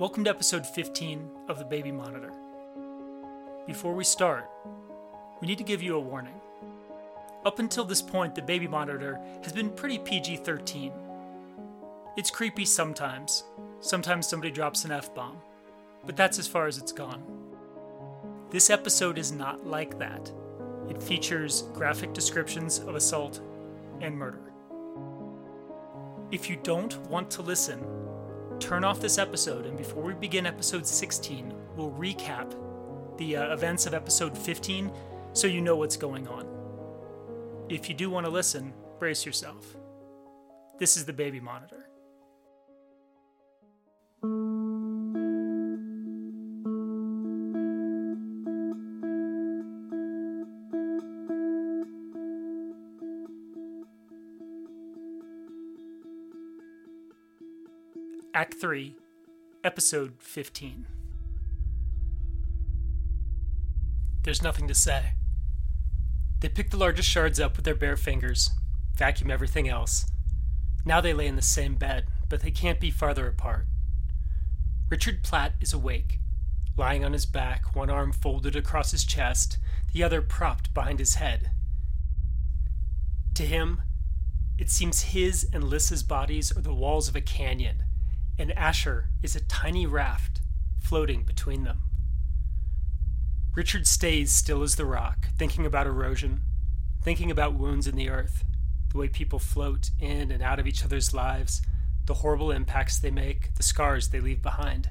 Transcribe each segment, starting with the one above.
Welcome to episode 15 of the Baby Monitor. Before we start, we need to give you a warning. Up until this point, the Baby Monitor has been pretty PG 13. It's creepy sometimes. Sometimes somebody drops an F bomb, but that's as far as it's gone. This episode is not like that. It features graphic descriptions of assault and murder. If you don't want to listen, turn off this episode, and before we begin episode 16, we'll recap the uh, events of episode 15 so you know what's going on. If you do want to listen, brace yourself. This is the Baby Monitor. Act 3, Episode 15. There's nothing to say. They pick the largest shards up with their bare fingers, vacuum everything else. Now they lay in the same bed, but they can't be farther apart. Richard Platte is awake, lying on his back, one arm folded across his chest, the other propped behind his head. To him, it seems his and Lissa's bodies are the walls of a canyon and Asher is a tiny raft floating between them. Richard stays still as the rock, thinking about erosion, thinking about wounds in the earth, the way people float in and out of each other's lives, the horrible impacts they make, the scars they leave behind.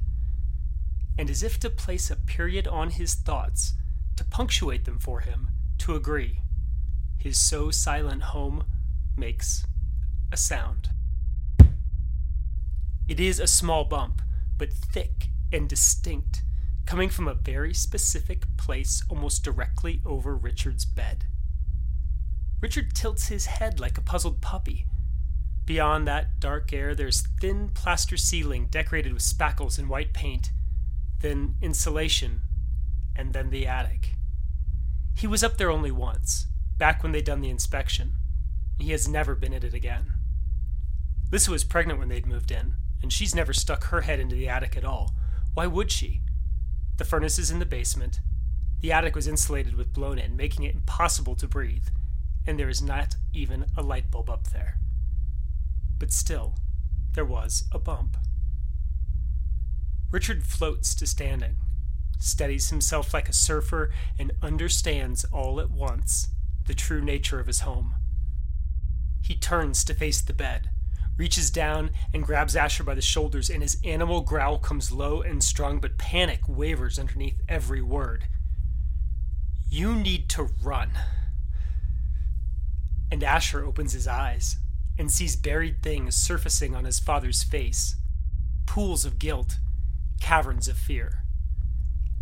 And as if to place a period on his thoughts, to punctuate them for him, to agree, his so silent home makes a sound. It is a small bump, but thick and distinct, coming from a very specific place almost directly over Richard's bed. Richard tilts his head like a puzzled puppy. Beyond that dark air, there's thin plaster ceiling decorated with spackles and white paint, then insulation, and then the attic. He was up there only once, back when they'd done the inspection. He has never been at it again. Lissa was pregnant when they'd moved in, and she's never stuck her head into the attic at all. Why would she? The furnace is in the basement. The attic was insulated with blown in, making it impossible to breathe, and there is not even a light bulb up there. But still, there was a bump. Richard floats to standing, steadies himself like a surfer, and understands all at once the true nature of his home. He turns to face the bed reaches down and grabs Asher by the shoulders, and his animal growl comes low and strong, but panic wavers underneath every word. You need to run. And Asher opens his eyes and sees buried things surfacing on his father's face pools of guilt, caverns of fear.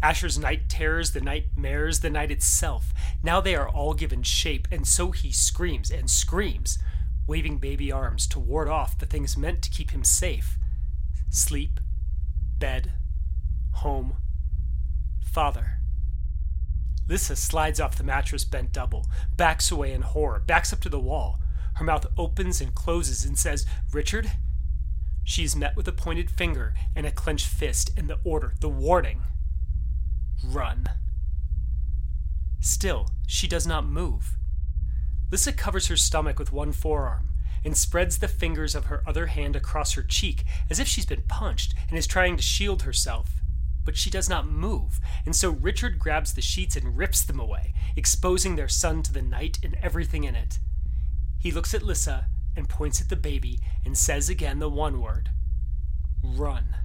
Asher's night terrors, the nightmares, the night itself. Now they are all given shape, and so he screams and screams, waving baby arms to ward off the things meant to keep him safe sleep, bed, home, father. Lissa slides off the mattress bent double, backs away in horror, backs up to the wall. Her mouth opens and closes and says, Richard? She is met with a pointed finger and a clenched fist and the order, the warning run. Still, she does not move. Lissa covers her stomach with one forearm and spreads the fingers of her other hand across her cheek as if she's been punched and is trying to shield herself. But she does not move, and so Richard grabs the sheets and rips them away, exposing their son to the night and everything in it. He looks at Lissa and points at the baby and says again the one word Run.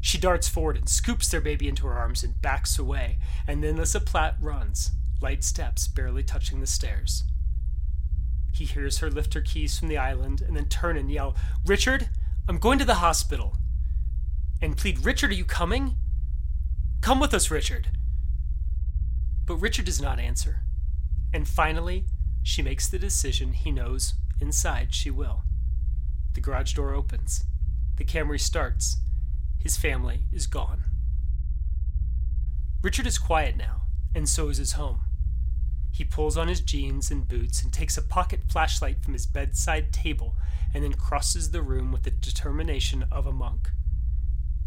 She darts forward and scoops their baby into her arms and backs away, and then Lissa Platte runs, light steps barely touching the stairs. He hears her lift her keys from the island and then turn and yell, Richard, I'm going to the hospital. And plead, Richard, are you coming? Come with us, Richard. But Richard does not answer. And finally, she makes the decision he knows inside she will. The garage door opens. The Camry starts. His family is gone. Richard is quiet now, and so is his home. He pulls on his jeans and boots and takes a pocket flashlight from his bedside table and then crosses the room with the determination of a monk.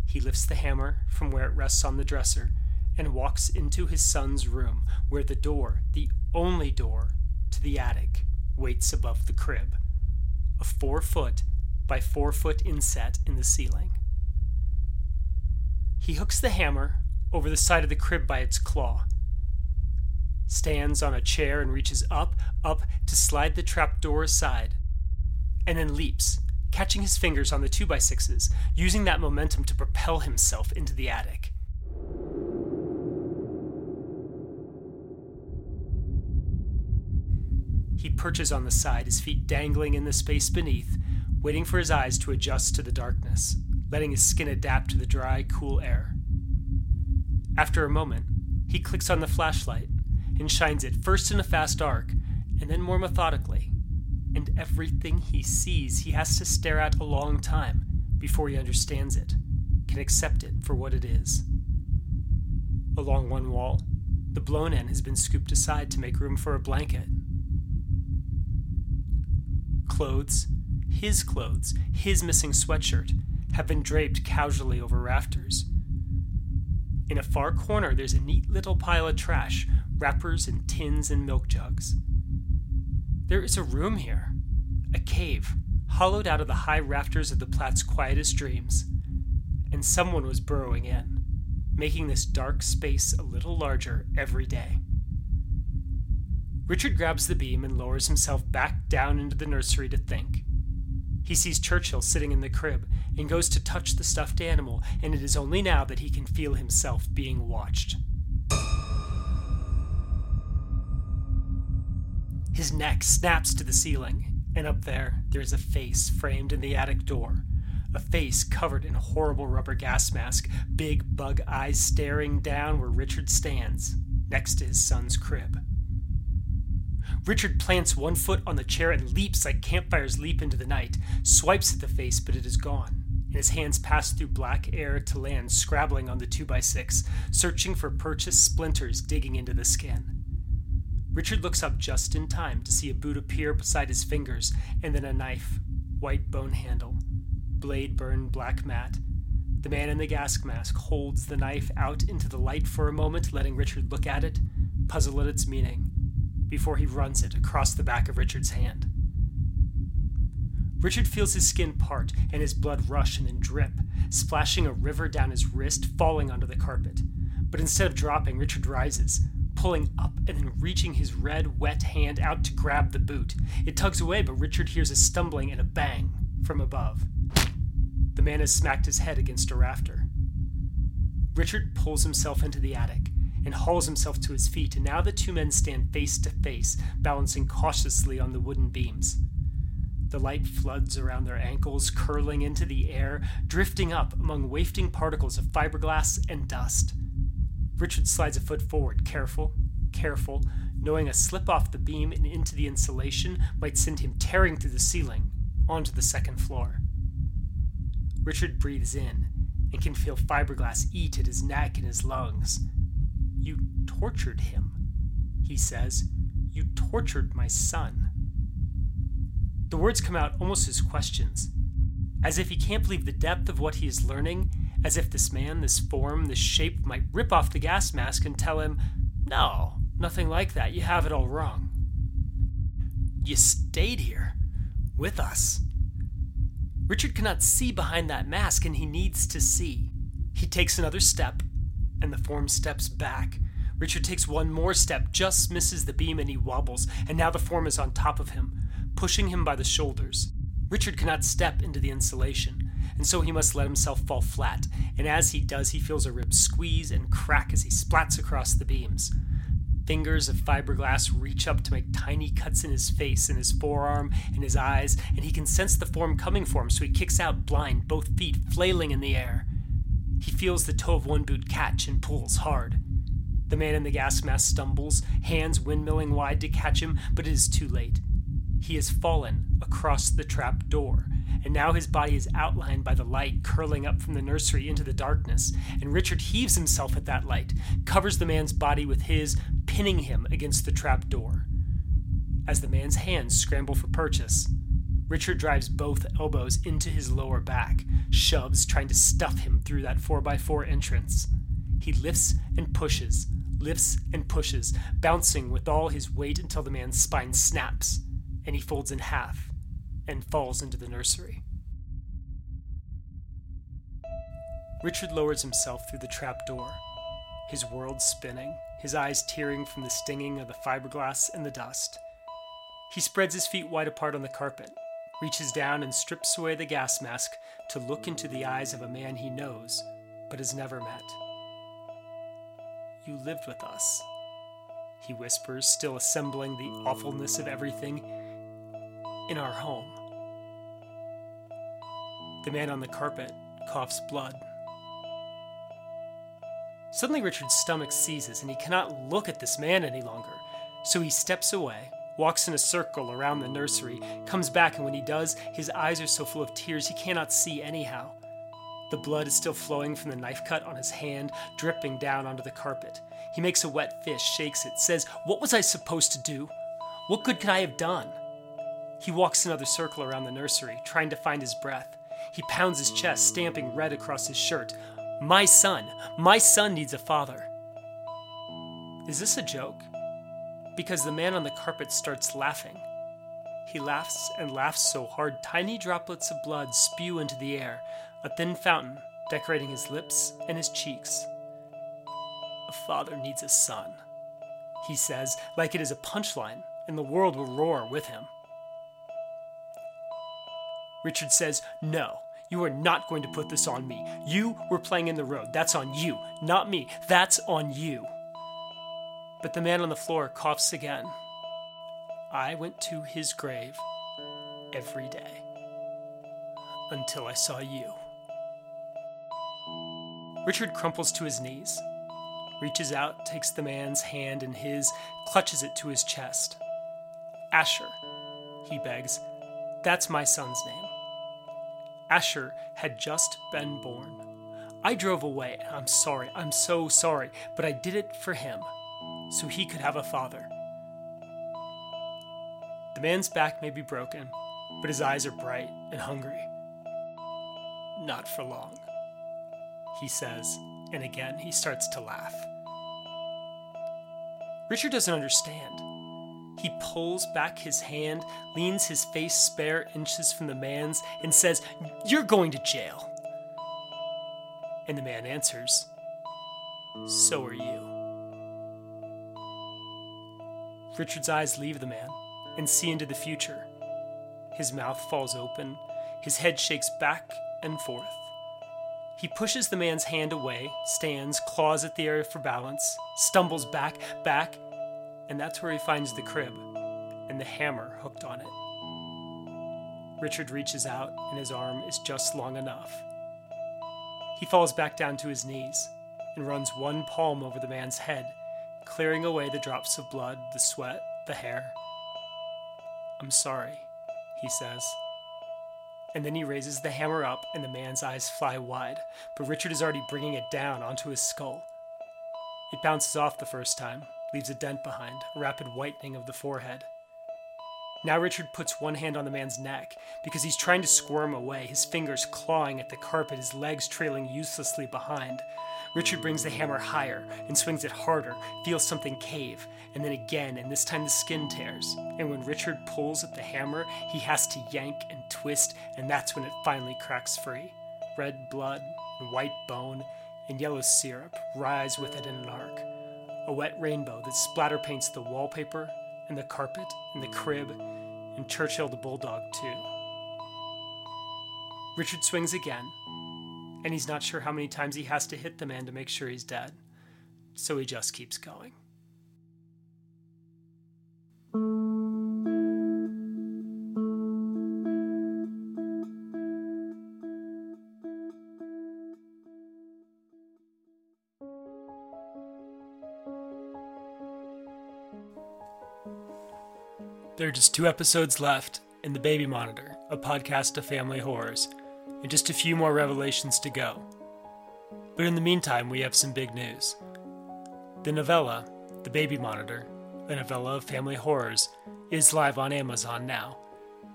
He lifts the hammer from where it rests on the dresser and walks into his son's room, where the door, the only door to the attic, waits above the crib. A four foot by four foot inset in the ceiling. He hooks the hammer over the side of the crib by its claw, stands on a chair and reaches up, up to slide the trapdoor aside, and then leaps, catching his fingers on the 2x6s, using that momentum to propel himself into the attic. He perches on the side, his feet dangling in the space beneath, waiting for his eyes to adjust to the darkness, letting his skin adapt to the dry, cool air. After a moment, he clicks on the flashlight and shines it first in a fast arc and then more methodically. And everything he sees, he has to stare at a long time before he understands it, can accept it for what it is. Along one wall, the blown in has been scooped aside to make room for a blanket. Clothes, his clothes, his missing sweatshirt, have been draped casually over rafters. In a far corner, there's a neat little pile of trash wrappers and tins and milk jugs. There is a room here, a cave, hollowed out of the high rafters of the Platte's quietest dreams, and someone was burrowing in, making this dark space a little larger every day. Richard grabs the beam and lowers himself back down into the nursery to think. He sees Churchill sitting in the crib and goes to touch the stuffed animal, and it is only now that he can feel himself being watched. His neck snaps to the ceiling, and up there, there is a face framed in the attic door. A face covered in a horrible rubber gas mask, big bug eyes staring down where Richard stands, next to his son's crib. Richard plants one foot on the chair and leaps like campfires leap into the night, swipes at the face, but it is gone. And his hands pass through black air to land, scrabbling on the 2x6, searching for purchased splinters digging into the skin. Richard looks up just in time to see a boot appear beside his fingers, and then a knife, white bone handle, blade burned black matte. The man in the gas mask holds the knife out into the light for a moment, letting Richard look at it, puzzle at its meaning, before he runs it across the back of Richard's hand. Richard feels his skin part and his blood rush and then drip, splashing a river down his wrist, falling onto the carpet. But instead of dropping, Richard rises, pulling up and then reaching his red, wet hand out to grab the boot. It tugs away, but Richard hears a stumbling and a bang from above. The man has smacked his head against a rafter. Richard pulls himself into the attic and hauls himself to his feet, and now the two men stand face to face, balancing cautiously on the wooden beams. The light floods around their ankles, curling into the air, drifting up among wafting particles of fiberglass and dust. Richard slides a foot forward, careful, careful, knowing a slip off the beam and into the insulation might send him tearing through the ceiling onto the second floor. Richard breathes in and can feel fiberglass eat at his neck and his lungs. You tortured him, he says. You tortured my son. The words come out almost as questions, as if he can't believe the depth of what he is learning as if this man, this form, this shape might rip off the gas mask and tell him, No, nothing like that. You have it all wrong. You stayed here with us. Richard cannot see behind that mask, and he needs to see. He takes another step, and the form steps back. Richard takes one more step, just misses the beam, and he wobbles, and now the form is on top of him, pushing him by the shoulders. Richard cannot step into the insulation and so he must let himself fall flat, and as he does, he feels a rib squeeze and crack as he splats across the beams. Fingers of fiberglass reach up to make tiny cuts in his face, in his forearm, in his eyes, and he can sense the form coming for him, so he kicks out blind, both feet flailing in the air. He feels the toe of one boot catch and pulls hard. The man in the gas mask stumbles, hands windmilling wide to catch him, but it is too late. He has fallen across the trap door, and now his body is outlined by the light curling up from the nursery into the darkness. And Richard heaves himself at that light, covers the man's body with his, pinning him against the trap door. As the man's hands scramble for purchase, Richard drives both elbows into his lower back, shoves, trying to stuff him through that 4x4 entrance. He lifts and pushes, lifts and pushes, bouncing with all his weight until the man's spine snaps, and he folds in half and falls into the nursery. Richard lowers himself through the trap door, his world spinning, his eyes tearing from the stinging of the fiberglass and the dust. He spreads his feet wide apart on the carpet, reaches down and strips away the gas mask to look into the eyes of a man he knows but has never met. You lived with us, he whispers, still assembling the awfulness of everything in our home. The man on the carpet coughs blood. Suddenly, Richard's stomach seizes and he cannot look at this man any longer. So he steps away, walks in a circle around the nursery, comes back, and when he does, his eyes are so full of tears he cannot see anyhow. The blood is still flowing from the knife cut on his hand, dripping down onto the carpet. He makes a wet fish, shakes it, says, What was I supposed to do? What good could I have done? He walks another circle around the nursery, trying to find his breath. He pounds his chest, stamping red across his shirt. My son, my son needs a father. Is this a joke? Because the man on the carpet starts laughing. He laughs and laughs so hard, tiny droplets of blood spew into the air, a thin fountain decorating his lips and his cheeks. A father needs a son, he says, like it is a punchline, and the world will roar with him. Richard says, No, you are not going to put this on me. You were playing in the road. That's on you, not me. That's on you. But the man on the floor coughs again. I went to his grave every day until I saw you. Richard crumples to his knees, reaches out, takes the man's hand in his, clutches it to his chest. Asher, he begs, that's my son's name. Asher had just been born. I drove away, and I'm sorry, I'm so sorry, but I did it for him, so he could have a father. The man's back may be broken, but his eyes are bright and hungry. Not for long, he says, and again he starts to laugh. Richard doesn't understand. He pulls back his hand, leans his face spare inches from the man's, and says, You're going to jail. And the man answers, So are you. Richard's eyes leave the man and see into the future. His mouth falls open, his head shakes back and forth. He pushes the man's hand away, stands, claws at the air for balance, stumbles back, back, and that's where he finds the crib and the hammer hooked on it. Richard reaches out, and his arm is just long enough. He falls back down to his knees and runs one palm over the man's head, clearing away the drops of blood, the sweat, the hair. I'm sorry, he says. And then he raises the hammer up, and the man's eyes fly wide, but Richard is already bringing it down onto his skull. It bounces off the first time, leaves a dent behind, a rapid whitening of the forehead. Now Richard puts one hand on the man's neck because he's trying to squirm away, his fingers clawing at the carpet, his legs trailing uselessly behind. Richard brings the hammer higher and swings it harder, feels something cave, and then again, and this time the skin tears. And when Richard pulls at the hammer, he has to yank and twist, and that's when it finally cracks free. Red blood and white bone and yellow syrup rise with it in an arc a wet rainbow that splatter paints the wallpaper and the carpet and the crib and Churchill the bulldog, too. Richard swings again, and he's not sure how many times he has to hit the man to make sure he's dead, so he just keeps going. There are just two episodes left in The Baby Monitor, a podcast of family horrors, and just a few more revelations to go. But in the meantime, we have some big news. The novella, The Baby Monitor, a novella of family horrors, is live on Amazon now.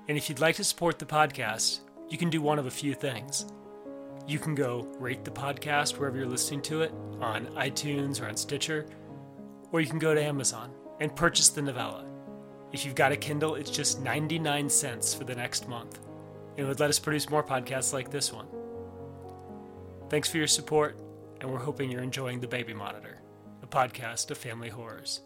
And if you'd like to support the podcast, you can do one of a few things. You can go rate the podcast wherever you're listening to it on iTunes or on Stitcher, or you can go to Amazon and purchase the novella. If you've got a Kindle, it's just 99 cents for the next month. It would let us produce more podcasts like this one. Thanks for your support, and we're hoping you're enjoying The Baby Monitor, a podcast of family horrors.